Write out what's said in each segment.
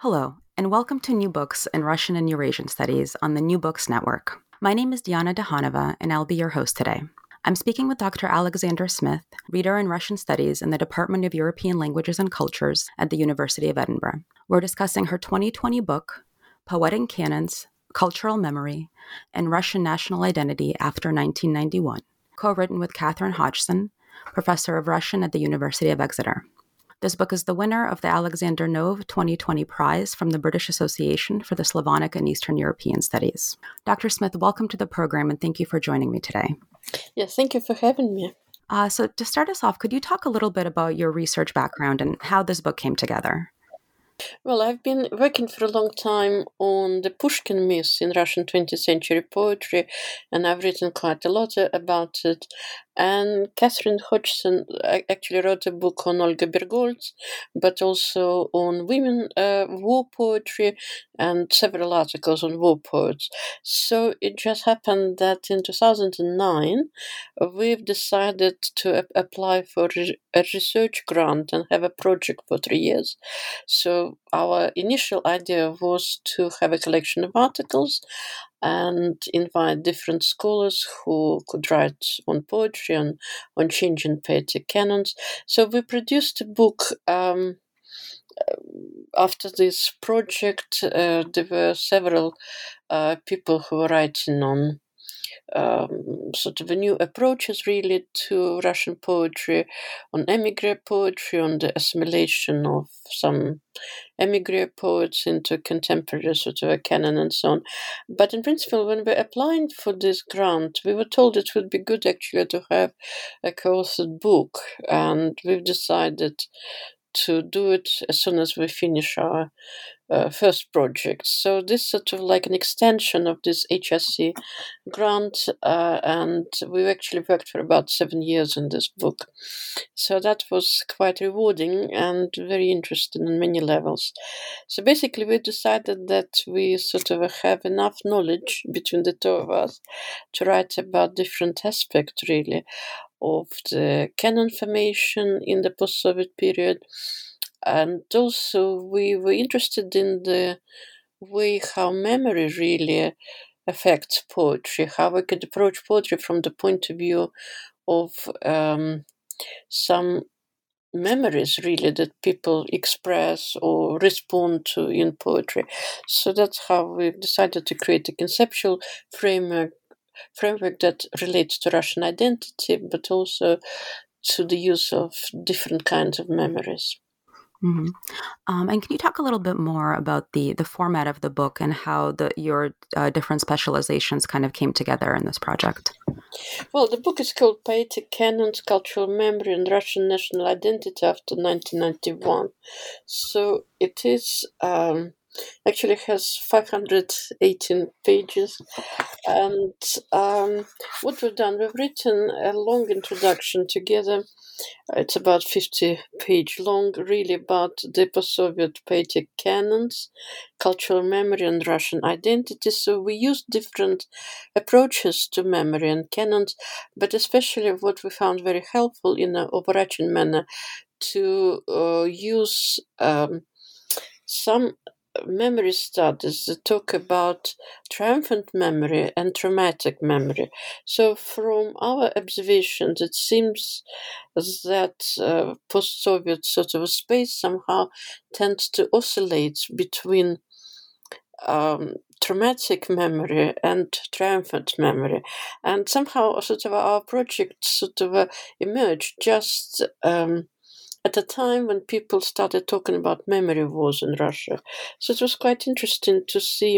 Hello, and welcome to New Books in Russian and Eurasian Studies on the New Books Network. My name is Diana Dukhanova, and I'll be your host today. I'm speaking with Dr. Alexandra Smith, reader in Russian Studies in the Department of European Languages and Cultures at the University of Edinburgh. We're discussing her 2020 book, Poetic Canons, Cultural Memory, and Russian National Identity After 1991, co written with Katharine Hodgson, professor of Russian at the University of Exeter. This book is the winner of the Alexander Nove 2020 Prize from the British Association for the Slavonic and Eastern European Studies. Dr. Smith, welcome to the program and thank you for joining me today. Yeah, thank you for having me. Uh, so, to start us off, could you talk a little bit about your research background and how this book came together? Well, I've been working for a long time on the Pushkin myth in Russian 20th century poetry, and I've written quite a lot about it. And Katharine Hodgson actually wrote a book on Olga Bergholz, but also on women uh, war poetry and several articles on war poets. So it just happened that in 2009, we've decided to apply for a research grant and have a project for three years. So our initial idea was to have a collection of articles and invite different scholars who could write on poetry and on changing poetic canons. So we produced a book. Um, after this project, uh, there were several uh, people who were writing on um, sort of a new approaches really to Russian poetry, on emigre poetry, on the assimilation of some emigre poets into contemporary sort of a canon and so on. But in principle, when we applied for this grant, we were told it would be good actually to have a co-authored book, and we've decided to do it as soon as we finish our uh, first project. So this sort of like an extension of this HSC grant, uh, and we actually worked for about seven years on this book. So that was quite rewarding and very interesting on many levels. So basically, we decided that we sort of have enough knowledge between the two of us to write about different aspects, really, of the canon formation in the post-Soviet period and also we were interested in the way how memory really affects poetry, how we could approach poetry from the point of view of um, some memories really that people express or respond to in poetry. So that's how we've decided to create a conceptual framework framework that relates to Russian identity, but also to the use of different kinds of memories. Mm-hmm. Um, and can you talk a little bit more about the the format of the book and how the your uh, different specializations kind of came together in this project? Well, the book is called Poetic Canons, Cultural Memory, and Russian National Identity after 1991. So it is um, actually has 518 pages. And um, what we've done, we've written a long introduction together. It's about 50 page long, really about the post-Soviet poetic canons, cultural memory, and Russian identity. So we use different approaches to memory and canons, but especially what we found very helpful in an overarching manner to uh, use um, some memory studies that talk about triumphant memory and traumatic memory. So, from our observations, it seems that uh, post Soviet sort of space somehow tends to oscillate between um, traumatic memory and triumphant memory. And somehow, sort of, our project sort of uh, emerged just. Um, at a time when people started talking about memory wars in Russia. So it was quite interesting to see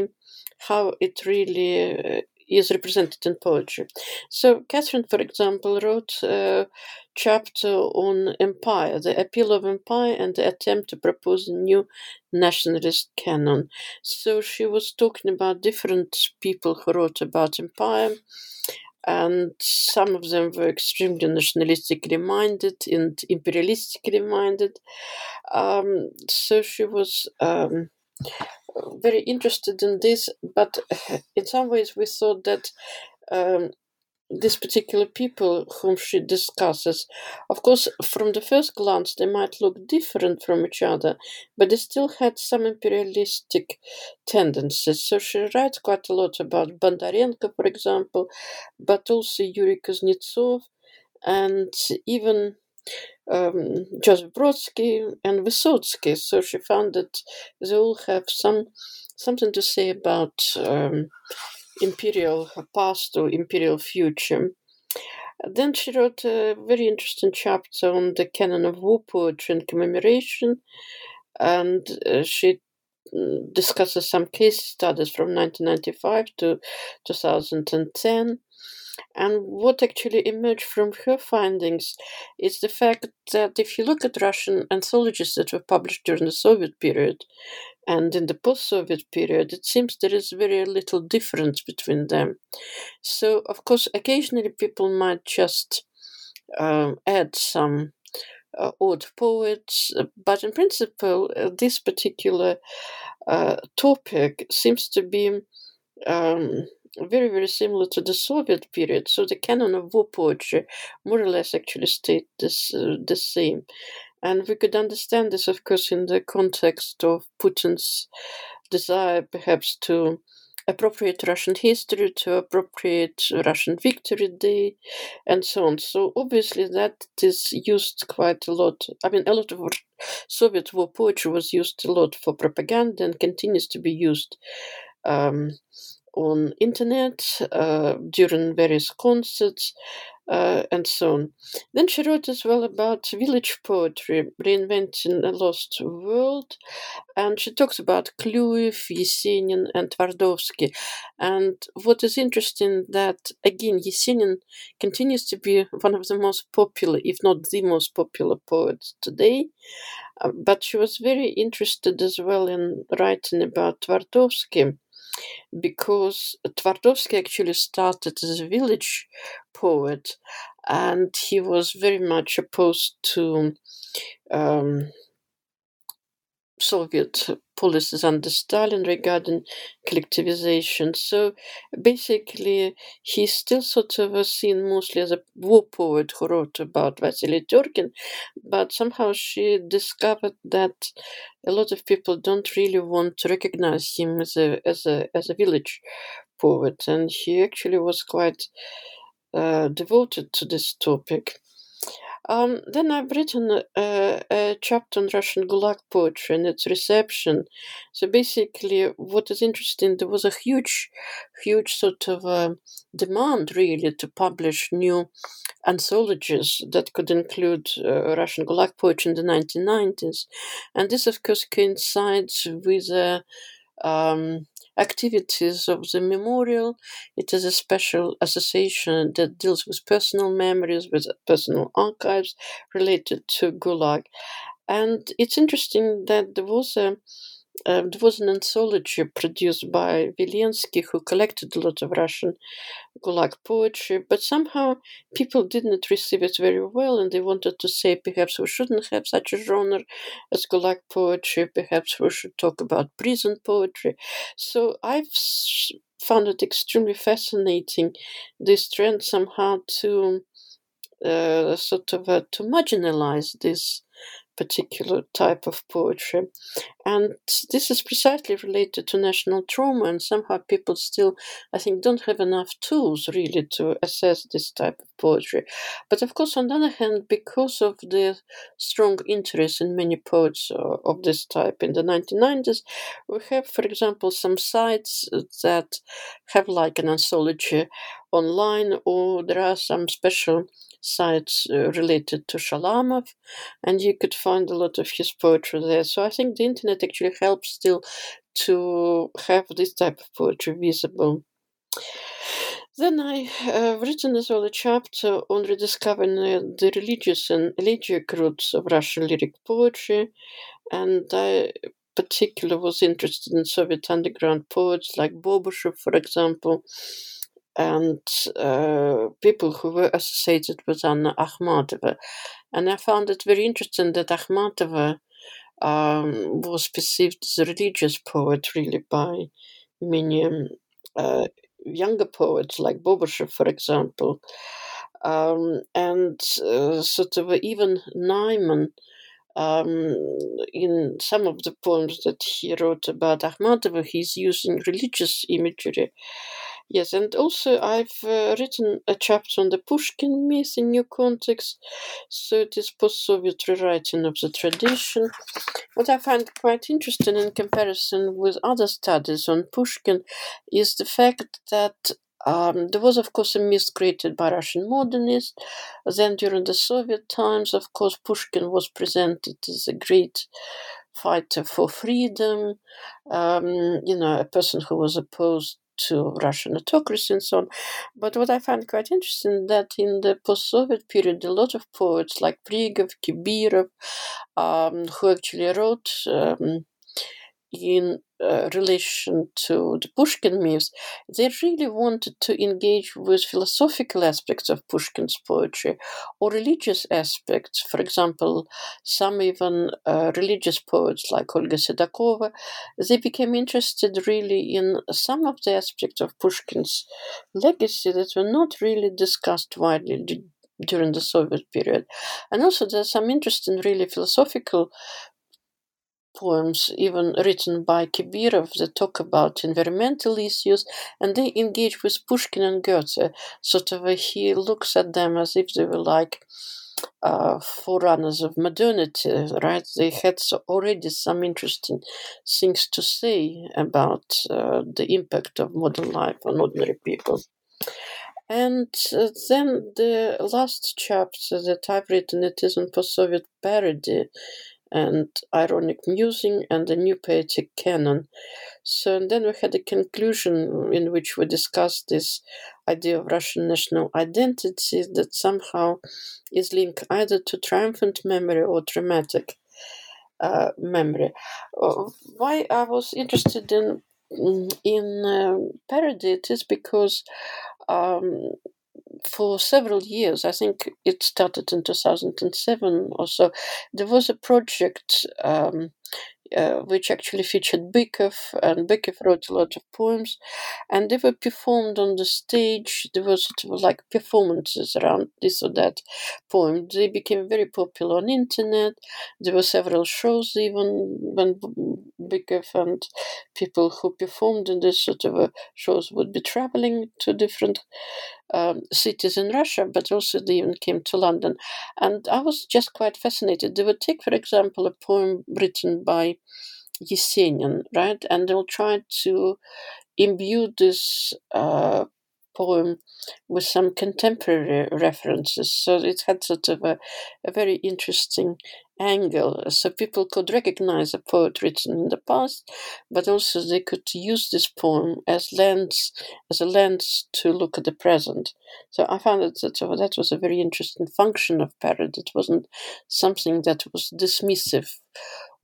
how it really uh, is represented in poetry. So Katharine, for example, wrote a chapter on empire, the appeal of empire and the attempt to propose a new nationalist canon. So she was talking about different people who wrote about empire and some of them were extremely nationalistically minded and imperialistically minded. Um, so she was um, very interested in this, but in some ways we thought that um, these particular people whom she discusses. Of course, from the first glance, they might look different from each other, but they still had some imperialistic tendencies. So she writes quite a lot about Bondarenko, for example, but also Yuri Kuznetsov and even um, Joseph Brodsky and Vysotsky. So she found that they all have some something to say about um, imperial past or imperial future. Then she wrote a very interesting chapter on the canon of war poetry and commemoration, and uh, she mm, discusses some case studies from 1995 to 2010. And what actually emerged from her findings is the fact that if you look at Russian anthologies that were published during the Soviet period, and in the post Soviet period, it seems there is very little difference between them. So, of course, occasionally people might just uh, add some uh, odd poets, but in principle, uh, this particular uh, topic seems to be. Um, very, very similar to the Soviet period. So the canon of war poetry more or less actually stayed this, uh, the same. And we could understand this, of course, in the context of Putin's desire perhaps to appropriate Russian history, to appropriate Russian Victory Day, and so on. So obviously that is used quite a lot. I mean, a lot of Soviet war poetry was used a lot for propaganda and continues to be used um, on internet uh, during various concerts uh, and so on. Then she wrote as well about village poetry, reinventing a lost world, and she talks about Kluyev, Yesenin, and Tvardovsky. And what is interesting that again Yesenin continues to be one of the most popular, if not the most popular poets today. Uh, but she was very interested as well in writing about Tvardovsky because Tvardovsky actually started as a village poet and he was very much opposed to um, Soviet policies under Stalin regarding collectivization. So basically, he's still sort of seen mostly as a war poet who wrote about Vasily Terkin, but somehow she discovered that a lot of people don't really want to recognize him as a as a as a village poet, and he actually was quite uh, devoted to this topic. Um, then I've written a, a, chapter on Russian Gulag poetry and its reception. So basically, what is interesting, there was a huge, huge sort of uh, demand really to publish new anthologies that could include uh, Russian Gulag poetry in the 1990s. And this, of course, coincides with a um, activities of the memorial. It is a special association that deals with personal memories, with personal archives related to Gulag. And it's interesting that there was a uh, there was an anthology produced by Vilensky, who collected a lot of Russian Gulag poetry, but somehow people didn't receive it very well, and they wanted to say perhaps we shouldn't have such a genre as Gulag poetry, perhaps we should talk about prison poetry. So I've found it extremely fascinating this trend somehow to uh, sort of uh, to marginalize this particular type of poetry. And this is precisely related to national trauma, and somehow people still, I think, don't have enough tools really to assess this type of poetry. But of course, on the other hand, because of the strong interest in many poets uh, of this type in the 1990s, we have, for example, some sites that have like an anthology online, or there are some special sites uh, related to Shalamov, and you could find a lot of his poetry there. So I think the internet actually helps still to have this type of poetry visible. Then I have written as well a chapter on rediscovering the religious and elegiac roots of Russian lyric poetry, and I particularly was interested in Soviet underground poets like Bobyshev, for example, and uh, people who were associated with Anna Akhmatova. And I found it very interesting that Akhmatova um, was perceived as a religious poet, really, by many um, uh, younger poets like Bobyshev, for example. Um, and uh, sort of even Naiman, um, in some of the poems that he wrote about Akhmatova, he's using religious imagery. Yes, and also I've uh, written a chapter on the Pushkin myth in new context, so it is post-Soviet rewriting of the tradition. What I find quite interesting in comparison with other studies on Pushkin is the fact that um, there was, of course, a myth created by Russian modernists. Then, during the Soviet times, of course, Pushkin was presented as a great fighter for freedom, um, you know, a person who was opposed to Russian autocracy and so on. But what I find quite interesting that in the post-Soviet period, a lot of poets like Prigov, Kibirov, um, who actually wrote um, in uh, relation to the Pushkin myths, they really wanted to engage with philosophical aspects of Pushkin's poetry or religious aspects. For example, some even uh, religious poets like Olga Sedakova, they became interested really in some of the aspects of Pushkin's legacy that were not really discussed widely during the Soviet period. And also, there's some interesting, really philosophical poems, even written by Kibirov, that talk about environmental issues, and they engage with Pushkin and Goethe. Sort of, he looks at them as if they were like uh, forerunners of modernity, right? They had already some interesting things to say about uh, the impact of modern life on ordinary people. And uh, then the last chapter that I've written, it is on post-Soviet parody, and ironic musing and a new poetic canon. So and then we had a conclusion in which we discussed this idea of Russian national identity that somehow is linked either to triumphant memory or traumatic uh, memory. Uh, why I was interested in in uh, parody it is because um, for several years, I think it started in 2007 or so, there was a project um, uh, which actually featured Bykov, and Bykov wrote a lot of poems, and they were performed on the stage. There were sort of like performances around this or that poem. They became very popular on internet. There were several shows even when Bykov and people who performed in this sort of uh, shows would be traveling to different um, cities in Russia, but also they even came to London. And I was just quite fascinated. They would take, for example, a poem written by Yesenin, right? And they'll try to imbue this uh, poem with some contemporary references. So it had sort of a, a very interesting angle. So people could recognize a poet written in the past, but also they could use this poem as lens, as a lens to look at the present. So I found that that, that was a very interesting function of parody. It wasn't something that was dismissive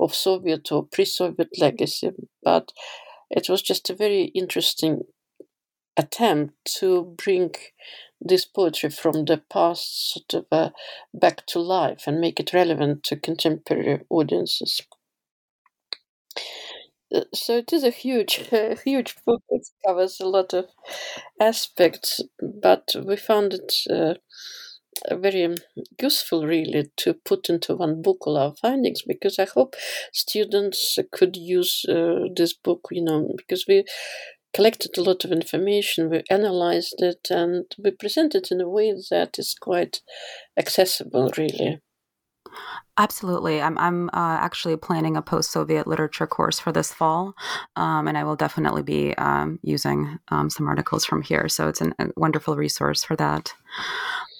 of Soviet or pre-Soviet legacy, but it was just a very interesting attempt to bring this poetry from the past sort of uh, back to life and make it relevant to contemporary audiences. Uh, so it is a huge, uh, huge book. It covers a lot of aspects, but we found it uh, very useful, really, to put into one book all our findings because I hope students could use uh, this book, you know, because we collected a lot of information, we analyzed it, and we present it in a way that is quite accessible, really. Absolutely. I'm, I'm uh, actually planning a post Soviet literature course for this fall, um, and I will definitely be um, using um, some articles from here. So it's an, a wonderful resource for that.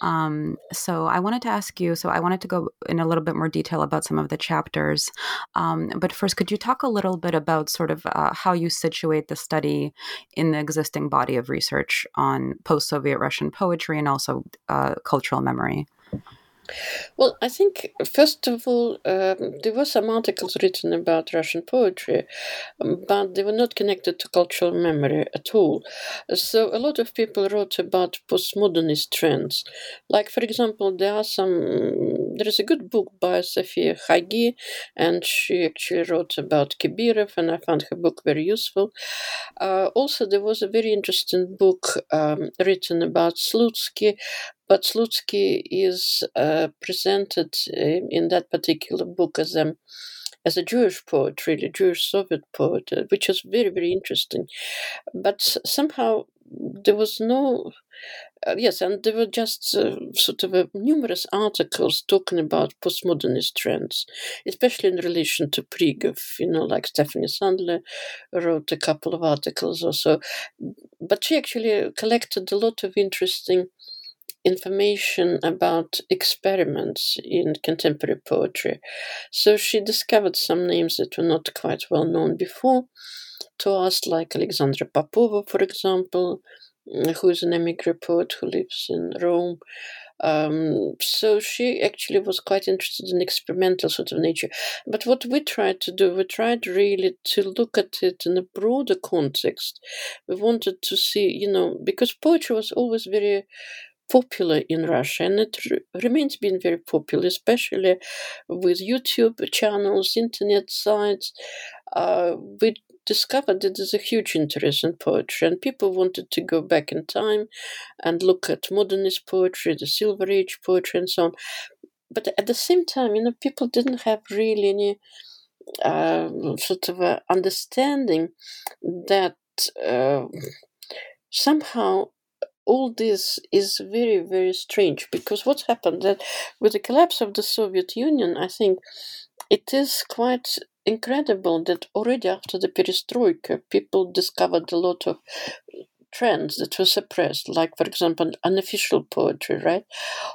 Um, so I wanted to ask you. So I wanted to go in a little bit more detail about some of the chapters. Um, but first, could you talk a little bit about sort of uh, how you situate the study in the existing body of research on post-Soviet Russian poetry and also uh, cultural memory? Well, I think first of all, um, there were some articles written about Russian poetry, um, but they were not connected to cultural memory at all. So a lot of people wrote about postmodernist trends. Like, for example, there are some. There is a good book by Sofia Khagi, and she actually wrote about Kibirov, and I found her book very useful. Uh, also, there was a very interesting book um, written about Slutsky but Slutsky is uh, presented uh, in that particular book as a as a Jewish poet, really Jewish Soviet poet, uh, which was very very interesting. But somehow there was no uh, yes, and there were just uh, sort of uh, numerous articles talking about postmodernist trends, especially in relation to Prigov. You know, like Stephanie Sandler wrote a couple of articles or so, but she actually collected a lot of interesting information about experiments in contemporary poetry. So she discovered some names that were not quite well known before to us, like Alexandra Petrova, for example, mm, who is an emigre poet who lives in Rome. Um, so she actually was quite interested in experimental sort of nature. But what we tried to do, we tried really to look at it in a broader context. We wanted to see, you know, because poetry was always very popular in Russia, and it remains being very popular, especially with YouTube channels, internet sites. Uh, we discovered that there's a huge interest in poetry, and people wanted to go back in time and look at modernist poetry, the Silver Age poetry, and so on. But at the same time, you know, people didn't have really any uh, sort of understanding that uh, somehow all this is very very strange because what happened that with the collapse of the soviet union i think it is quite incredible that already after the perestroika people discovered a lot of trends that were suppressed, like, for example, unofficial poetry, right?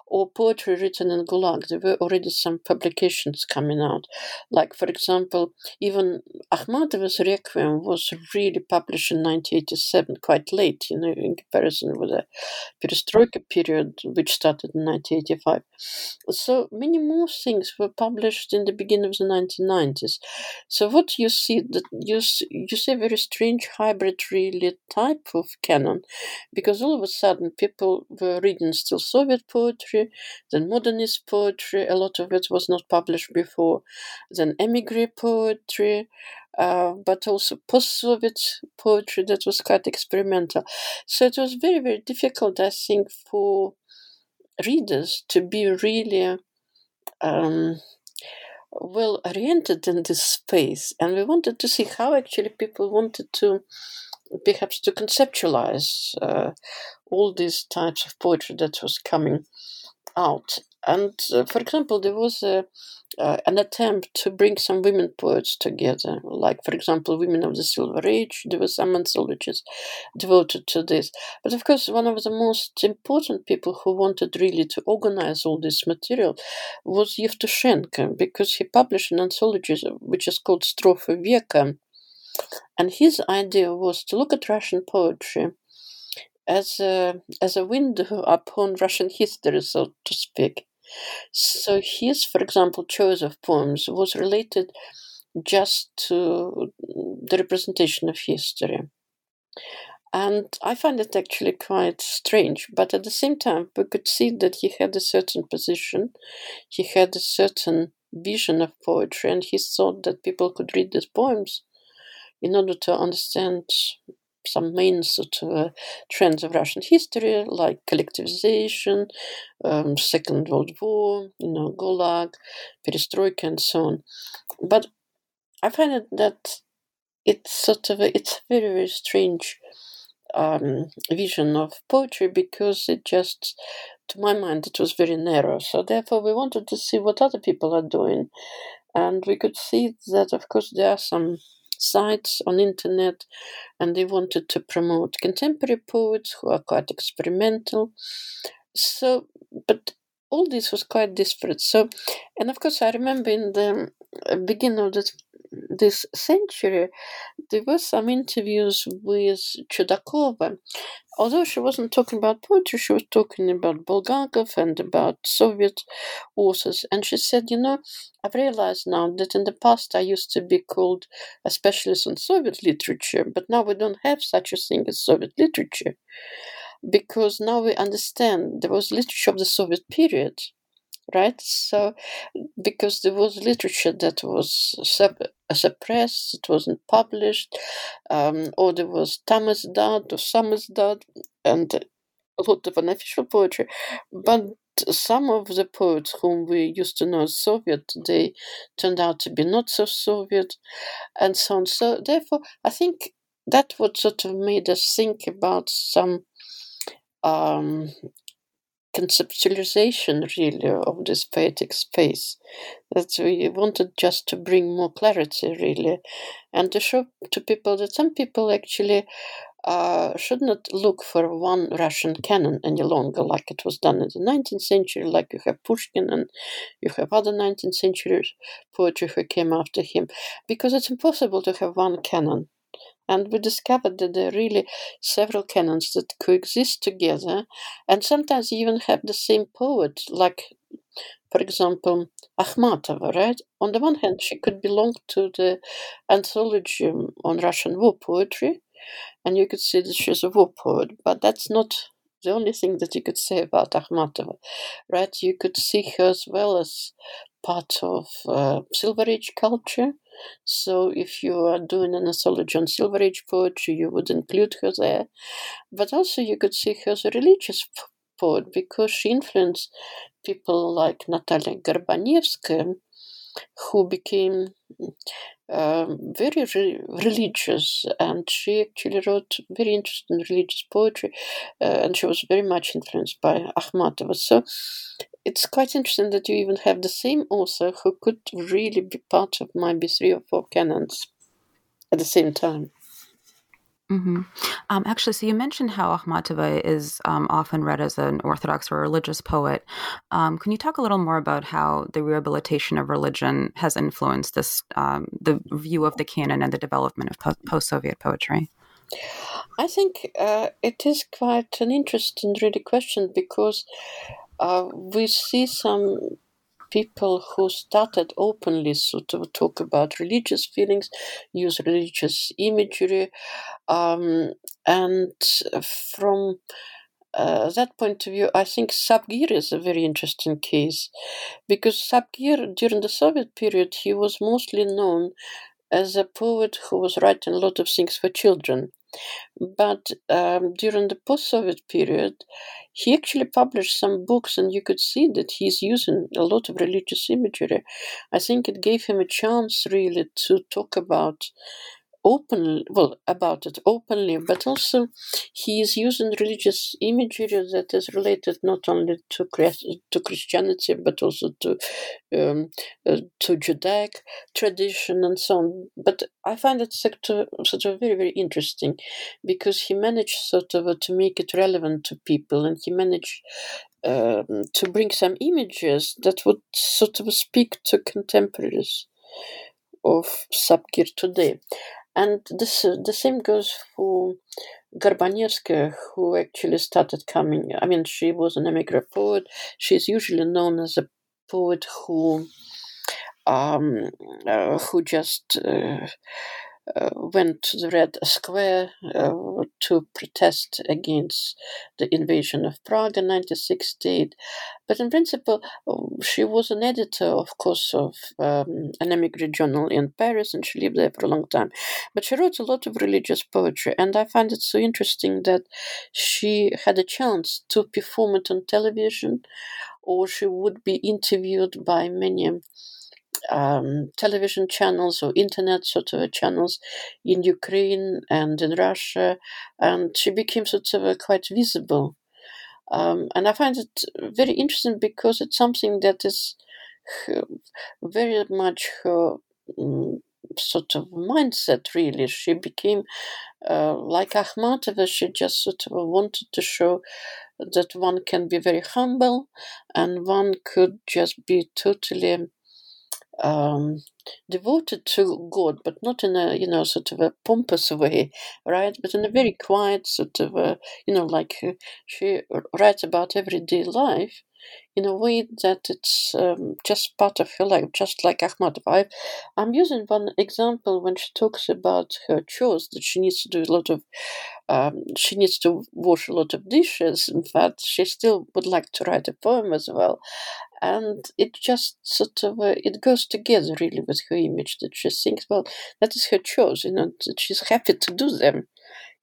Or poetry written in Gulag. There were already some publications coming out. Like, for example, even Akhmatova's Requiem was really published in 1987, quite late, you know, in comparison with the perestroika period, which started in 1985. So many more things were published in the beginning of the 1990s. So what you see, that you, you see a very strange hybrid, really, type of canon because all of a sudden people were reading still Soviet poetry, then modernist poetry, a lot of it was not published before, then emigre poetry, uh, but also post Soviet poetry that was quite experimental. So it was very, very difficult, I think, for readers to be really. Um, well oriented in this space and we wanted to see how actually people wanted to perhaps to conceptualize uh, all these types of poetry that was coming out. And uh, for example, there was a, uh, an attempt to bring some women poets together, like, for example, Women of the Silver Age. There were some anthologies devoted to this. But of course, one of the most important people who wanted really to organize all this material was Yevtushenko, because he published an anthology which is called Strofy veka and his idea was to look at Russian poetry as a, as a window upon Russian history, so to speak. So his, for example, choice of poems was related just to the representation of history. And I find it actually quite strange, but at the same time, we could see that he had a certain position, he had a certain vision of poetry, and he thought that people could read these poems in order to understand some main sort of uh, trends of Russian history, like collectivization, um, Second World War, you know, Gulag, Perestroika, and so on. But I find it that it's sort of a, it's a very very strange um, vision of poetry because it just, to my mind, it was very narrow. So therefore, we wanted to see what other people are doing, and we could see that, of course, there are some sites on internet and they wanted to promote contemporary poets who are quite experimental. So but all this was quite disparate. So and of course i remember in the beginning of the this century, there were some interviews with Chudakova. Although she wasn't talking about poetry, she was talking about Bulgakov and about Soviet authors. And she said, You know, I've realized now that in the past I used to be called a specialist in Soviet literature, but now we don't have such a thing as Soviet literature because now we understand there was literature of the Soviet period right? So, because there was literature that was sub- suppressed, it wasn't published, um, or there was Tamizdat or Samizdat, and a lot of unofficial poetry, but some of the poets whom we used to know as Soviet, they turned out to be not so Soviet, and so on. So, therefore, I think that what sort of made us think about some um, conceptualization really of this poetic space that we wanted just to bring more clarity really and to show to people that some people actually uh, should not look for one Russian canon any longer, like it was done in the 19th century, like you have Pushkin and you have other 19th century poetry who came after him, because it's impossible to have one canon and we discovered that there are really several canons that coexist together, and sometimes even have the same poet, like, for example, Akhmatova, right? On the one hand, she could belong to the anthology on Russian war poetry, and you could say that she's a war poet, but that's not the only thing that you could say about Akhmatova, right? You could see her as well as part of uh, Silver Age culture, so if you are doing an anthology on Silver Age poetry, you would include her there. But also you could see her as a religious poet because she influenced people like Natalia Gorbanevskaya, who became um, very re- religious, and she actually wrote very interesting religious poetry, uh, and she was very much influenced by Akhmatova. So it's quite interesting that you even have the same author who could really be part of maybe three or four canons at the same time. Mm-hmm. Um, actually, so you mentioned how Akhmatova is um, often read as an Orthodox or religious poet. Um, can you talk a little more about how the rehabilitation of religion has influenced this, um, the view of the canon and the development of post-Soviet poetry? I think uh, it is quite an interesting, really question because uh, we see some people who started openly sort of talk about religious feelings, use religious imagery, um, and from uh, that point of view, I think Sapgir is a very interesting case because Sapgir, during the Soviet period, he was mostly known as a poet who was writing a lot of things for children. But um, during the post Soviet period, he actually published some books, and you could see that he's using a lot of religious imagery. I think it gave him a chance really to talk about open well about it openly but also he is using religious imagery that is related not only to to christianity but also to um, uh, to judaic tradition and so on but i find it sort of, sort of very very interesting because he managed sort of to make it relevant to people and he managed um, to bring some images that would sort of speak to contemporaries of Sapgir today. And this, the same goes for Gorbanevskaya, who actually started coming. I mean, she was an immigrant poet. She's usually known as a poet who, um, uh, who just uh, went to the Red Square uh, to protest against the invasion of Prague in 1968. But in principle, she was an editor, of course, of um, an emigre journal in Paris, and she lived there for a long time. But she wrote a lot of religious poetry, and I find it so interesting that she had a chance to perform it on television, or she would be interviewed by many um, television channels or internet sort of channels in Ukraine and in Russia, and she became sort of quite visible. Um, and I find it very interesting because it's something that is very much her um, sort of mindset, really. She became uh, like Akhmatova, she just sort of wanted to show that one can be very humble and one could just be totally um, devoted to God, but not in a you know sort of a pompous way, right? But in a very quiet sort of a you know like uh, she writes about everyday life in a way that it's um, just part of her life, just like Akhmatova. I, am using one example when she talks about her chores that she needs to do a lot of, um, she needs to wash a lot of dishes. In fact, she still would like to write a poem as well and it just sort of uh, it goes together really with her image that she thinks well that is her choice you know that she's happy to do them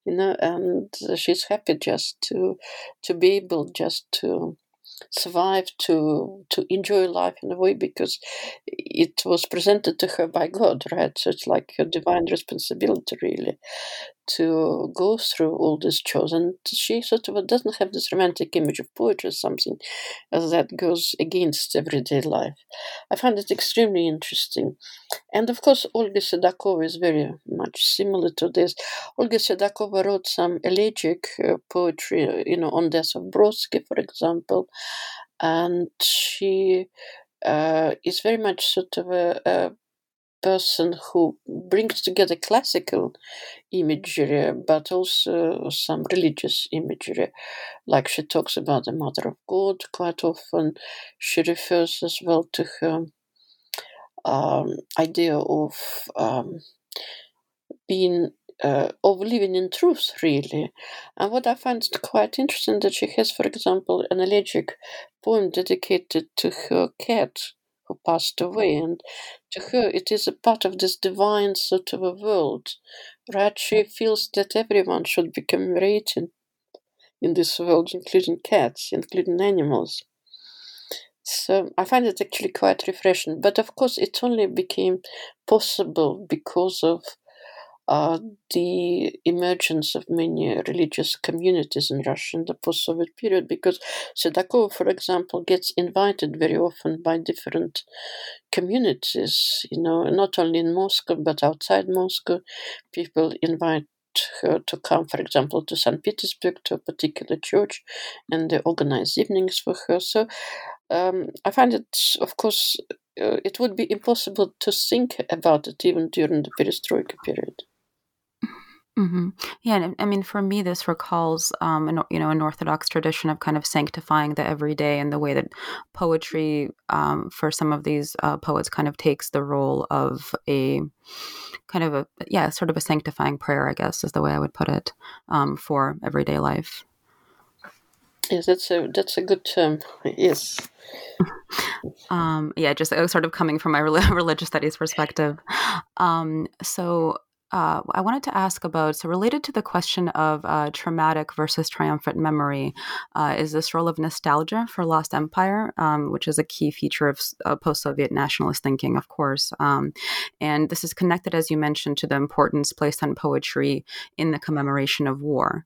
you know and she's happy just to to be able just to survive to to enjoy life in a way because it was presented to her by god right? So it's like a divine responsibility really to go through all these chores. And she sort of doesn't have this romantic image of poetry or something that goes against everyday life. I find it extremely interesting. And of course, Olga Sedakova is very much similar to this. Olga Sedakova wrote some elegiac uh, poetry, you know, on death of Brodsky, for example. And she uh, is very much sort of a, a person who brings together classical imagery but also some religious imagery. Like she talks about the Mother of God quite often. She refers as well to her um, idea of um, being uh, of living in truth, really. And what I find quite interesting that she has, for example, an elegiac poem dedicated to her cat, who passed away. And to her, it is a part of this divine sort of a world. Right? She feels that everyone should be commemorated in this world, including cats, including animals. So I find it actually quite refreshing. But of course, it only became possible because of uh, the emergence of many religious communities in Russia in the post Soviet period because Sedakova, for example, gets invited very often by different communities, you know, not only in Moscow but outside Moscow. People invite her to come, for example, to St. Petersburg to a particular church and they organize evenings for her. So um, I find it, of course, uh, it would be impossible to think about it even during the perestroika period. Mm-hmm. Yeah, and I mean, for me, this recalls, um, an, you know, an Orthodox tradition of kind of sanctifying the everyday, and the way that poetry, um, for some of these uh, poets, kind of takes the role of a kind of a yeah, sort of a sanctifying prayer, I guess, is the way I would put it, um, for everyday life. Yes, that's a that's a good term. Yes. um, yeah, just sort of coming from my religious studies perspective. Um, so uh, I wanted to ask about so related to the question of uh, traumatic versus triumphant memory uh, is this role of nostalgia for lost empire, um, which is a key feature of post-Soviet nationalist thinking, of course, um, and this is connected, as you mentioned, to the importance placed on poetry in the commemoration of war.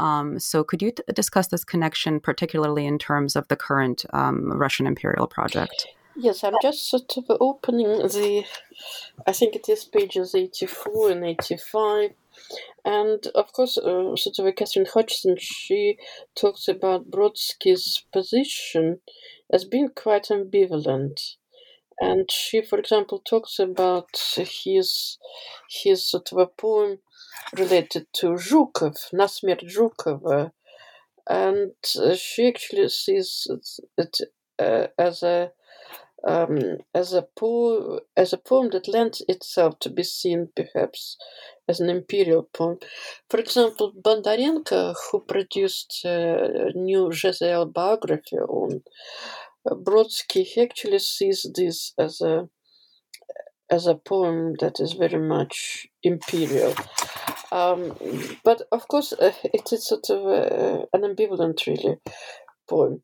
Um, so, could you t- discuss this connection, particularly in terms of the current um, Russian imperial project? Yes, I'm just sort of opening the, I think it is pages 84 and 85. And of course, uh, sort of a Katharine Hodgson, she talks about Brodsky's position as being quite ambivalent. And she, for example, talks about his, his sort of a poem related to Zhukov, Na smert Zhukova. And uh, she actually sees it uh, as a um, as a poem as a poem that lends itself to be seen perhaps as an imperial poem. For example, Bondarenko, who produced a new ZhZL biography on Brodsky, he actually sees this as a as a poem that is very much imperial. Um, but of course, uh, it is sort of uh, an ambivalent, really, poem.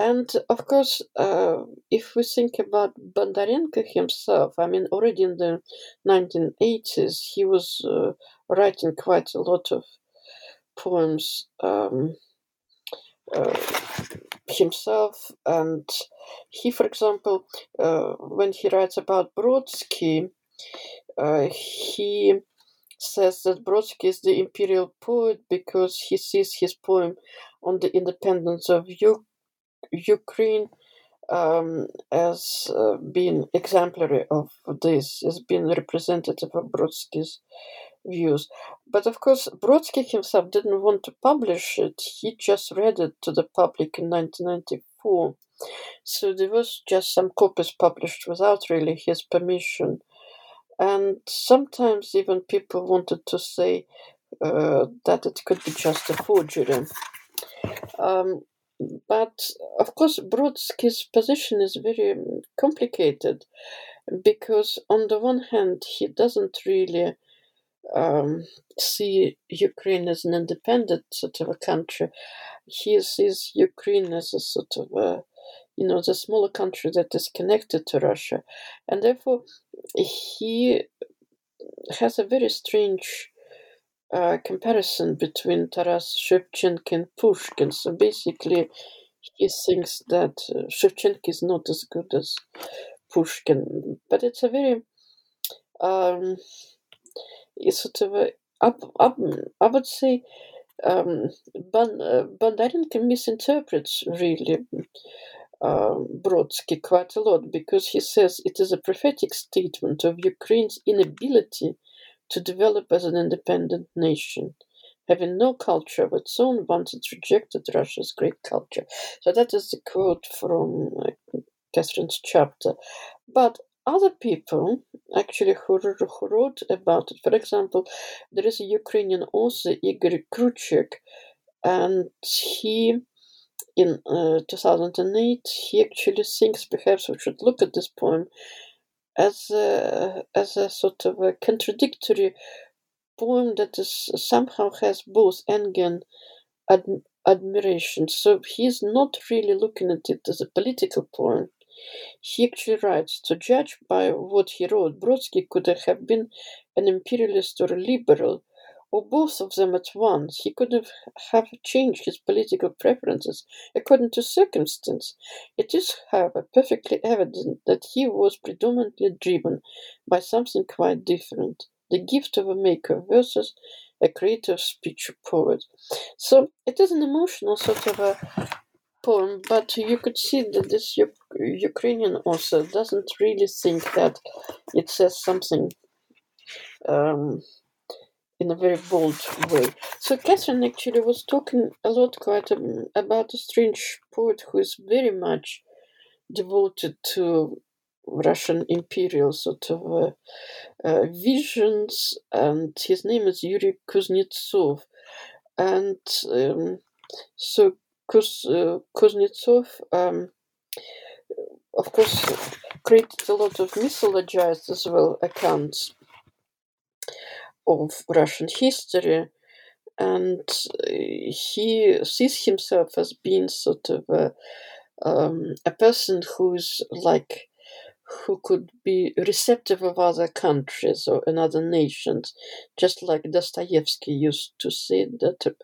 And of course, uh, if we think about Bondarenko himself, I mean, already in the 1980s, he was uh, writing quite a lot of poems um, uh, himself. And he, for example, uh, when he writes about Brodsky, uh, he says that Brodsky is the imperial poet because he sees his poem on the independence of Ukraine Ukraine um, as uh, being exemplary of this, has been representative of Brodsky's views. But of course, Brodsky himself didn't want to publish it. He just read it to the public in 1994. So there was just some copies published without really his permission. And sometimes even people wanted to say uh, that it could be just a forgery. Um, but of course, Brodsky's position is very um, complicated because, on the one hand, he doesn't really um, see Ukraine as an independent sort of a country. He sees Ukraine as a sort of a, you know, the smaller country that is connected to Russia, and therefore he has a very strange uh, comparison between Taras Shevchenko and Pushkin. So basically, he thinks that uh, Shevchenko is not as good as Pushkin, but it's a very um, it's sort of a I would say um, Ban, uh, misinterprets really uh, Brodsky quite a lot because he says it is a prophetic statement of Ukraine's inability to develop as an independent nation. Having no culture of its own, once it rejected Russia's great culture. So that is the quote from uh, Katharine's chapter. But other people actually who, who wrote about it, for example, there is a Ukrainian author, Igor Kruchek, and he in uh, 2008 he actually thinks perhaps we should look at this poem as a, as a sort of a contradictory poem that is somehow has both anger and ad- admiration. So he's not really looking at it as a political poem. He actually writes to judge by what he wrote, Brodsky could have been an imperialist or a liberal, or both of them at once. He could have, changed his political preferences according to circumstance. It is, however, perfectly evident that he was predominantly driven by something quite different the gift of a maker versus a creative speech poet. So it is an emotional sort of a poem, but you could see that this Ukrainian author doesn't really think that it says something um, in a very bold way. So Katharine actually was talking a lot quite um, about a strange poet who is very much devoted to Russian imperial sort of uh, uh, visions, and his name is Yuri Kuznetsov. And um, so Kuz, uh, Kuznetsov, um, of course, created a lot of mythologized as well accounts of Russian history, and he sees himself as being sort of a, um, a person who's like who could be receptive of other countries or another nations, just like Dostoevsky used to say that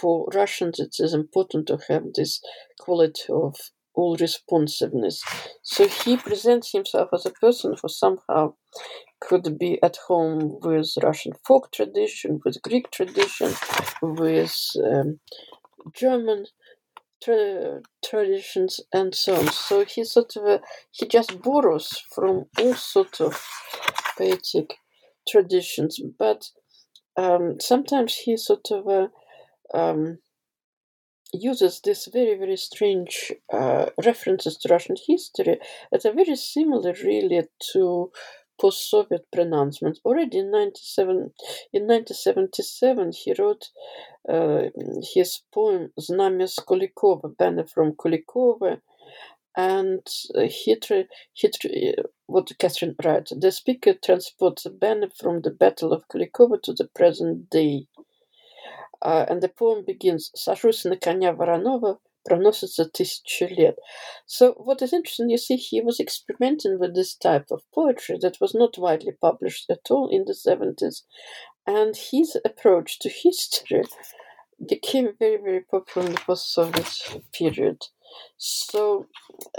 for Russians it is important to have this quality of all responsiveness. So he presents himself as a person who somehow could be at home with Russian folk tradition, with Greek tradition, with um, German tra- traditions, and so on. So he sort of uh, he just borrows from all sorts of poetic traditions, but um, sometimes he sort of uh, um, uses this very very strange uh, references to Russian history that are very similar really to post-Soviet pronouncements. Already in 97, in 1977, he wrote uh, his poem "Znamya Kulikova," banner from Kulikova, and uh, he, tra- he tra- what Katharine writes, the speaker transports a banner from the Battle of Kulikova to the present day. Uh, and the poem begins «Сажусь на коня Воронова, проносится тысячу лет». So what is interesting, you see, he was experimenting with this type of poetry that was not widely published at all in the 70s. And his approach to history became very, very popular in the post-Soviet period. So,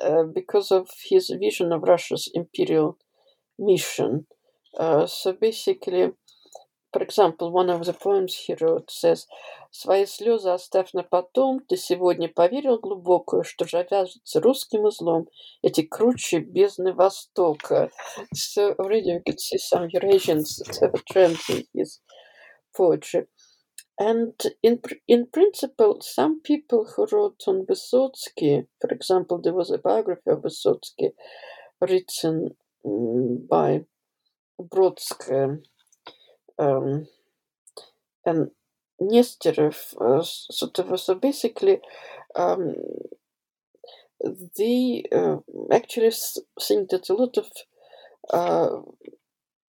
uh, because of his vision of Russia's imperial mission, uh, so basically, for example, one of the poems he wrote says, «Свои слезы оставь на потом, ты сегодня поверил глубоко, что завяжется русским узлом эти круче бездны Востока». So already you could see some Eurasians that have a trend in his poetry. And in in principle, some people who wrote on Vysotsky, for example, there was a biography of Vysotsky written um, by Brodsk um, and Nesterov. Uh, sort of, so basically, um, they uh, actually think that a lot of uh,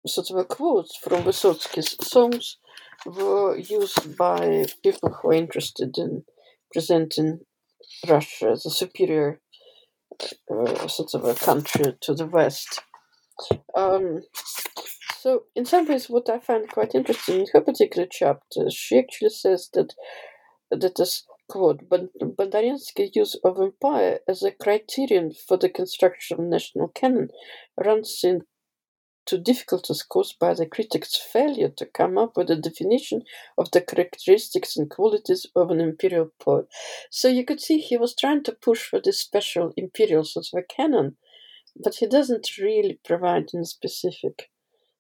sort of quotes from Vysotsky's songs were used by people who are interested in presenting Russia as a superior uh, sort of a country to the West. Um, so, in some ways, what I find quite interesting in her particular chapter, she actually says that that is quote, Bondarenko's use of empire as a criterion for the construction of national canon runs into difficulties caused by the critic's failure to come up with a definition of the characteristics and qualities of an imperial poet. So you could see he was trying to push for this special imperial sort of a canon, but he doesn't really provide any specific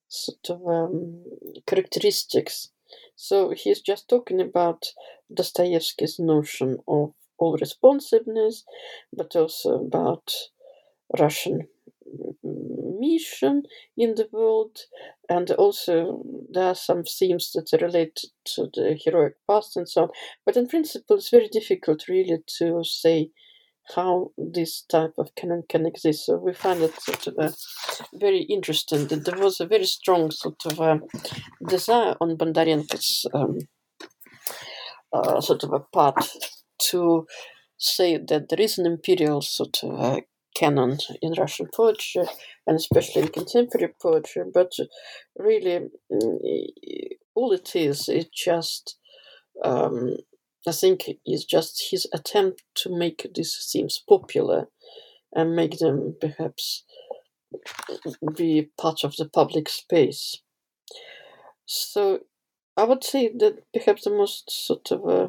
sort of um, characteristics. So he's just talking about Dostoevsky's notion of all responsiveness, but also about Russian mission in the world, and also there are some themes that are related to the heroic past and so on. But in principle, it's very difficult really to say how this type of canon can exist. So we find it sort of uh, very interesting that there was a very strong sort of uh, desire on Bondarenko's um, uh, sort of a part to say that there is an imperial sort of uh, canon in Russian poetry and especially in contemporary poetry. But really, mm, all it is, it just, um, I think, is just his attempt to make these themes popular and make them perhaps be part of the public space. So I would say that perhaps the most sort of uh,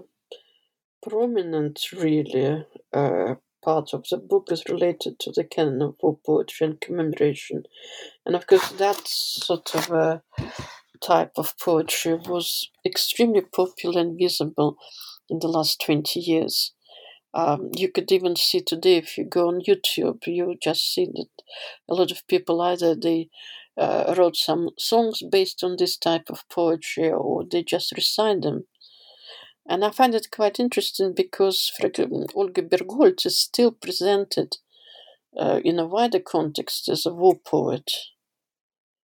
prominent, really, uh, part of the book is related to the canon of war poetry and commemoration. And of course, that sort of a type of poetry was extremely popular and visible in the last 20 years. Um, you could even see today if you go on YouTube, you just see that a lot of people either they uh, wrote some songs based on this type of poetry or they just recite them. And I find it quite interesting because Olga Bergholz is still presented uh, in a wider context as a war poet.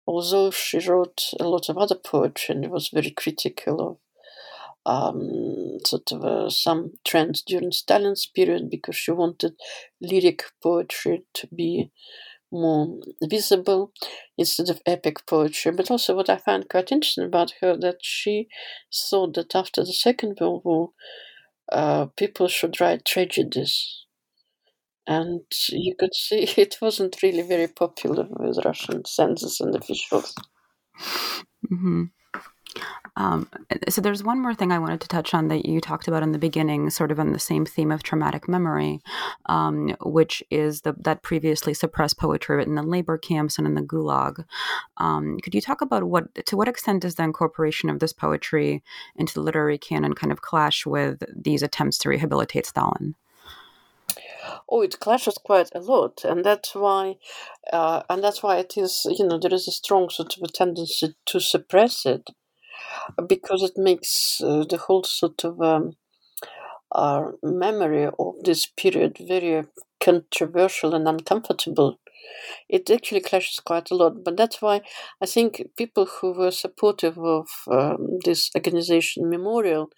Although she wrote a lot of other poetry and was very critical of um, sort of uh, some trends during Stalin's period because she wanted lyric poetry to be more visible instead of epic poetry. But also, what I find quite interesting about her that she thought that after the Second World War, uh, people should write tragedies. And you could see it wasn't really very popular with Russian censors and officials. Mm-hmm. Um, so there's one more thing I wanted to touch on that you talked about in the beginning, sort of on the same theme of traumatic memory, um, which is the, that previously suppressed poetry written in the labor camps and in the Gulag. Um, could you talk about what, to what extent does the incorporation of this poetry into the literary canon kind of clash with these attempts to rehabilitate Stalin? oh, it clashes quite a lot, and that's why, uh, and that's why it is. You know, there is a strong sort of a tendency to suppress it because it makes uh, the whole sort of um, uh, memory of this period very controversial and uncomfortable it actually clashes quite a lot. But that's why I think people who were supportive of um, this organization Memorial,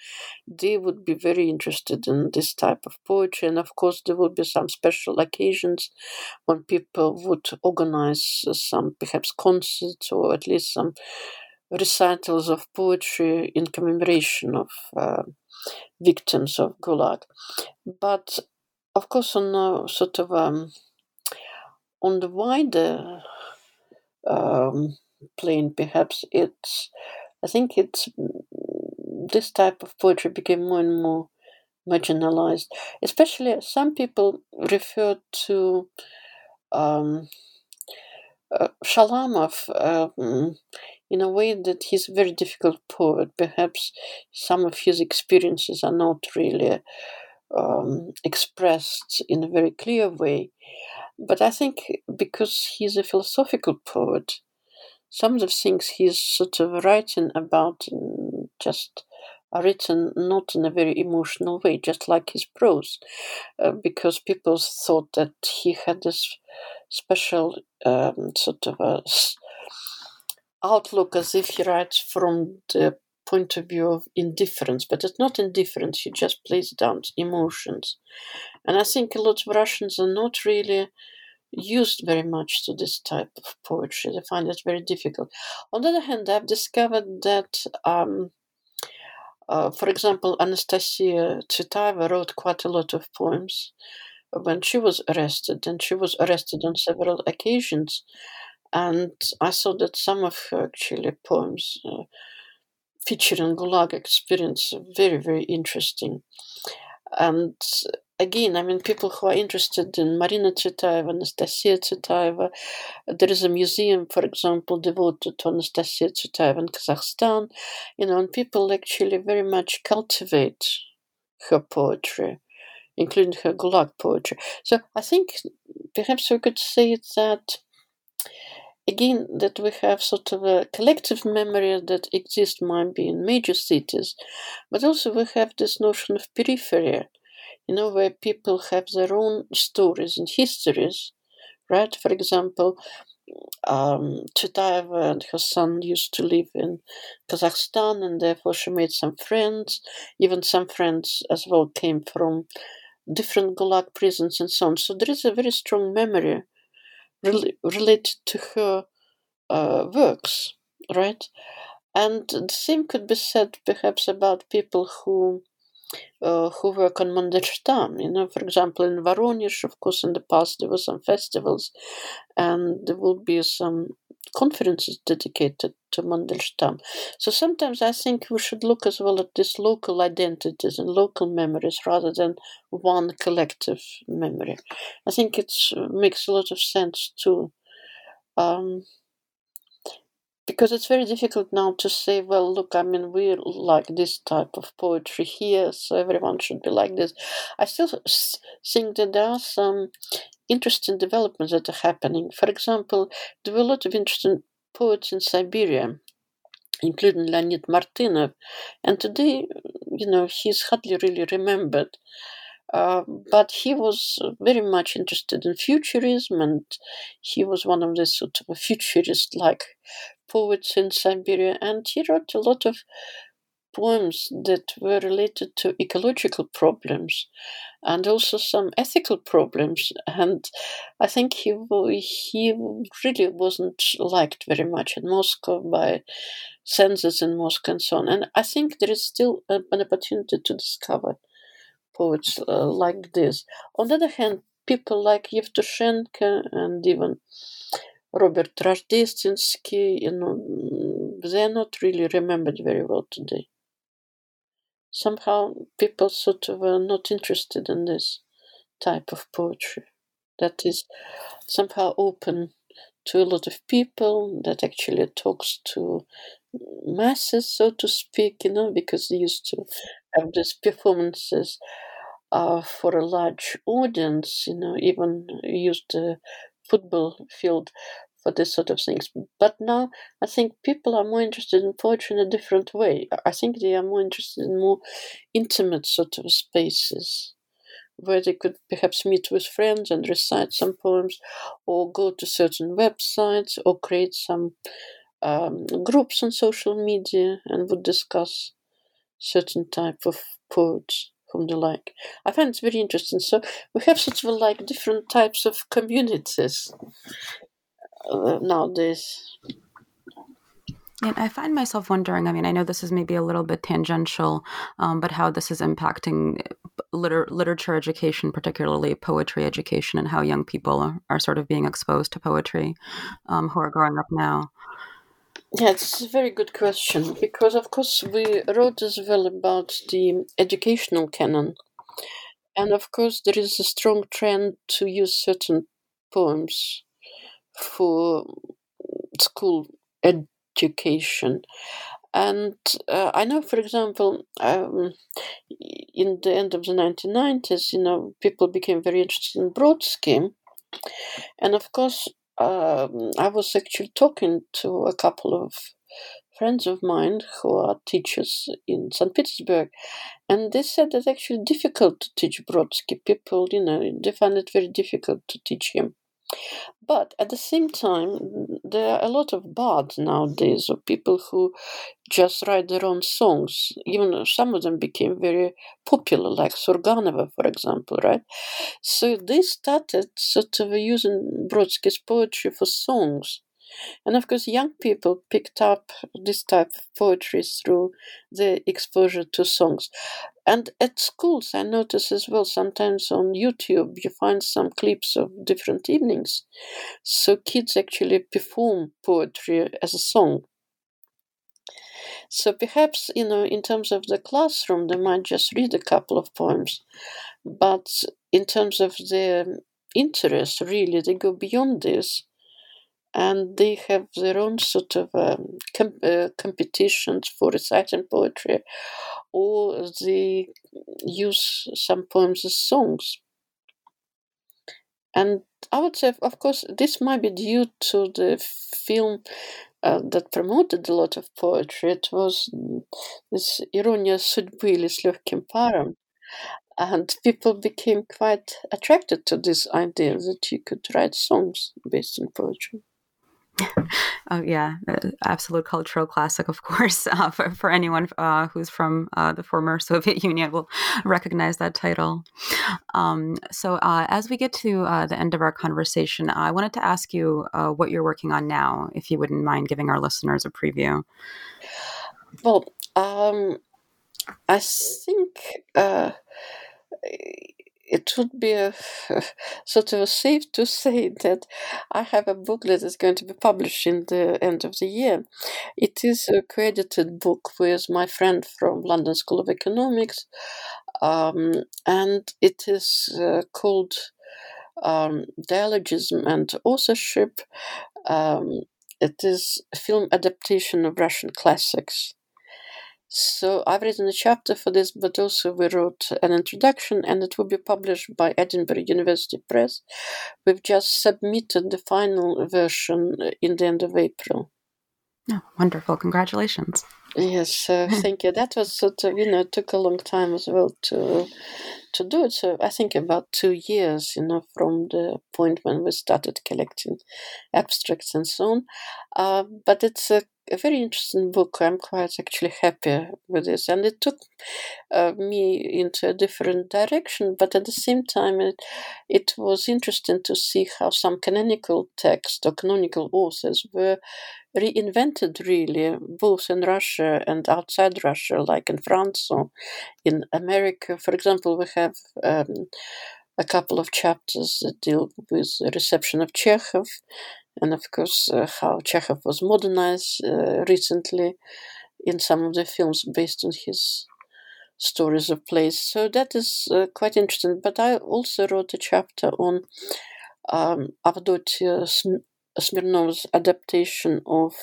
they would be very interested in this type of poetry. And of course, there would be some special occasions when people would organize some perhaps concerts or at least some recitals of poetry in commemoration of uh, victims of Gulag. But of course, on a sort of um, on the wider um, plane, perhaps it's, I think it's this type of poetry became more and more marginalized. Especially, some people refer to um, uh, Shalamov um, in a way that he's a very difficult poet. Perhaps some of his experiences are not really um, expressed in a very clear way. But I think because he's a philosophical poet, some of the things he's sort of writing about just are written not in a very emotional way, just like his prose, uh, because people thought that he had this special um, sort of a outlook as if he writes from the point of view of indifference, but it's not indifference, he just plays down emotions. And I think a lot of Russians are not really used very much to this type of poetry. They find it very difficult. On the other hand, I've discovered that, um, uh, for example, Anastasia Tsvetaeva wrote quite a lot of poems when she was arrested, and she was arrested on several occasions. And I saw that some of her actually poems uh, featuring Gulag experience very, very interesting. And again, I mean, people who are interested in Marina Tsvetaeva, Anastasia Tsvetaeva, there is a museum, for example, devoted to Anastasia Tsvetaeva in Kazakhstan, you know, and people actually very much cultivate her poetry, including her Gulag poetry. So I think perhaps we could say that again that we have sort of a collective memory that exists might be in major cities, but also we have this notion of periphery you know, where people have their own stories and histories, right? For example, um, and her son used to live in Kazakhstan, and therefore she made some friends. Even some friends as well came from different Gulag prisons and so on. So there is a very strong memory re- related to her uh, works, right? And the same could be said perhaps about people who uh, who work on Mandelstam. You know, for example, in Voronezh, of course, in the past there were some festivals, and there will be some conferences dedicated to Mandelstam. So sometimes I think we should look as well at these local identities and local memories rather than one collective memory. I think it makes a lot of sense too. um, because it's very difficult now to say, well, look, I mean, we like this type of poetry here, so everyone should be like this. I still think that there are some interesting developments that are happening. For example, there were a lot of interesting poets in Siberia, including Leonid Martynov, and today, you know, he's hardly really remembered. Uh, but he was very much interested in futurism, and he was one of the sort of futurist like poets in Siberia, and he wrote a lot of poems that were related to ecological problems and also some ethical problems. And I think he he really wasn't liked very much in Moscow by censors in Moscow and so on. And I think there is still an opportunity to discover poets uh, like this. On the other hand, people like Yevtushenko and even Robert Rozhdestvensky, you know, they're not really remembered very well today. Somehow people sort of are not interested in this type of poetry. That is somehow open to a lot of people, that actually talks to masses, so to speak, you know, because they used to have these performances uh, for a large audience, you know, even used the football field for this sort of things. But now I think people are more interested in poetry in a different way. I think they are more interested in more intimate sort of spaces where they could perhaps meet with friends and recite some poems or go to certain websites or create some um, groups on social media and would discuss certain type of poets whom they like. I find it very interesting. So we have sort of like different types of communities uh, nowadays. And I find myself wondering. I mean, I know this is maybe a little bit tangential, um, but how this is impacting liter- literature education, particularly poetry education, and how young people are, are sort of being exposed to poetry um, who are growing up now. Yeah, it's a very good question because, of course, we wrote as well about the educational canon. And of course, there is a strong trend to use certain poems for school education. And uh, I know, for example, um, in the end of the 1990s, you know, people became very interested in Brodsky. And of course, um, I was actually talking to a couple of friends of mine who are teachers in St. Petersburg, and they said it's actually difficult to teach Brodsky. People, you know, they find it very difficult to teach him. But at the same time, there are a lot of bards nowadays, of people who just write their own songs. Even some of them became very popular, like Surganova, for example, right? So they started sort of using Brodsky's poetry for songs. And of course, young people picked up this type of poetry through the exposure to songs. And at schools, I notice as well, sometimes on YouTube, you find some clips of different evenings. So kids actually perform poetry as a song. So perhaps, you know, in terms of the classroom, they might just read a couple of poems. But in terms of their interest, really, they go beyond this and they have their own sort of um, com- uh, competitions for reciting poetry, or they use some poems as songs. And I would say, of course, this might be due to the film uh, that promoted a lot of poetry. It was this Ironia судьбы или с легким паром. And people became quite attracted to this idea that you could write songs based on poetry. oh yeah, absolute cultural classic, of course. Uh, for for anyone uh, who's from uh, the former Soviet Union will recognize that title. Um, so uh, as we get to uh, the end of our conversation, I wanted to ask you uh, what you're working on now, if you wouldn't mind giving our listeners a preview. Well, um, I think it would be a, sort of safe to say that I have a book that is going to be published in the end of the year. It is a credited book with my friend from London School of Economics, um, and it is uh, called um, Dialogism and Authorship. Um, it is a film adaptation of Russian classics. So I've written a chapter for this, but also we wrote an introduction, and it will be published by Edinburgh University Press. We've just submitted the final version in the end of April. Oh, wonderful! Congratulations. Yes, uh, thank you. That was sort of you know it took a long time as well to to do it. So I think about two years, you know, from the point when we started collecting abstracts and so on. Uh, but it's a a very interesting book. I'm quite actually happy with this, and it took uh, me into a different direction. But at the same time, it it was interesting to see how some canonical texts or canonical authors were reinvented, really, both in Russia and outside Russia, like in France or in America. For example, we have. Um, a couple of chapters that deal with the reception of Chekhov and of course uh, how Chekhov was modernized uh, recently in some of the films based on his stories of plays. So that is uh, quite interesting. But I also wrote a chapter on um, Avdotia Smirnov's adaptation of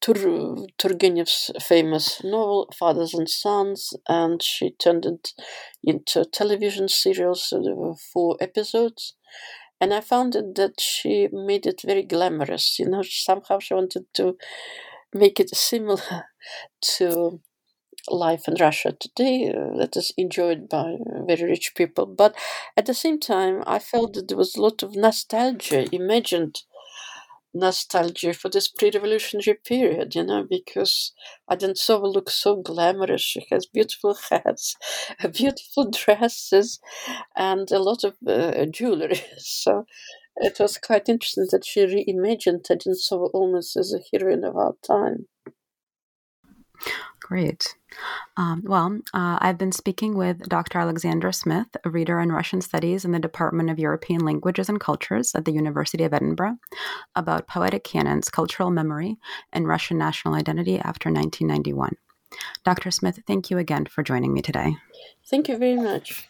Tur- Turgenev's famous novel Fathers and Sons, and she turned it into a television serial. So there were four episodes, and I found that she made it very glamorous. You know, somehow she wanted to make it similar to life in Russia today uh, that is enjoyed by very rich people. But at the same time, I felt that there was a lot of nostalgia, imagined nostalgia for this pre-revolutionary period, you know, because Odintsova looks so glamorous. She has beautiful hats, beautiful dresses, and a lot of uh, jewelry. So it was quite interesting that she reimagined Odintsova almost as a heroine of our time. Great. Um, well, uh, I've been speaking with Dr. Alexandra Smith, a reader in Russian Studies in the Department of European Languages and Cultures at the University of Edinburgh, about poetic canons, cultural memory, and Russian national identity after 1991. Dr. Smith, thank you again for joining me today. Thank you very much.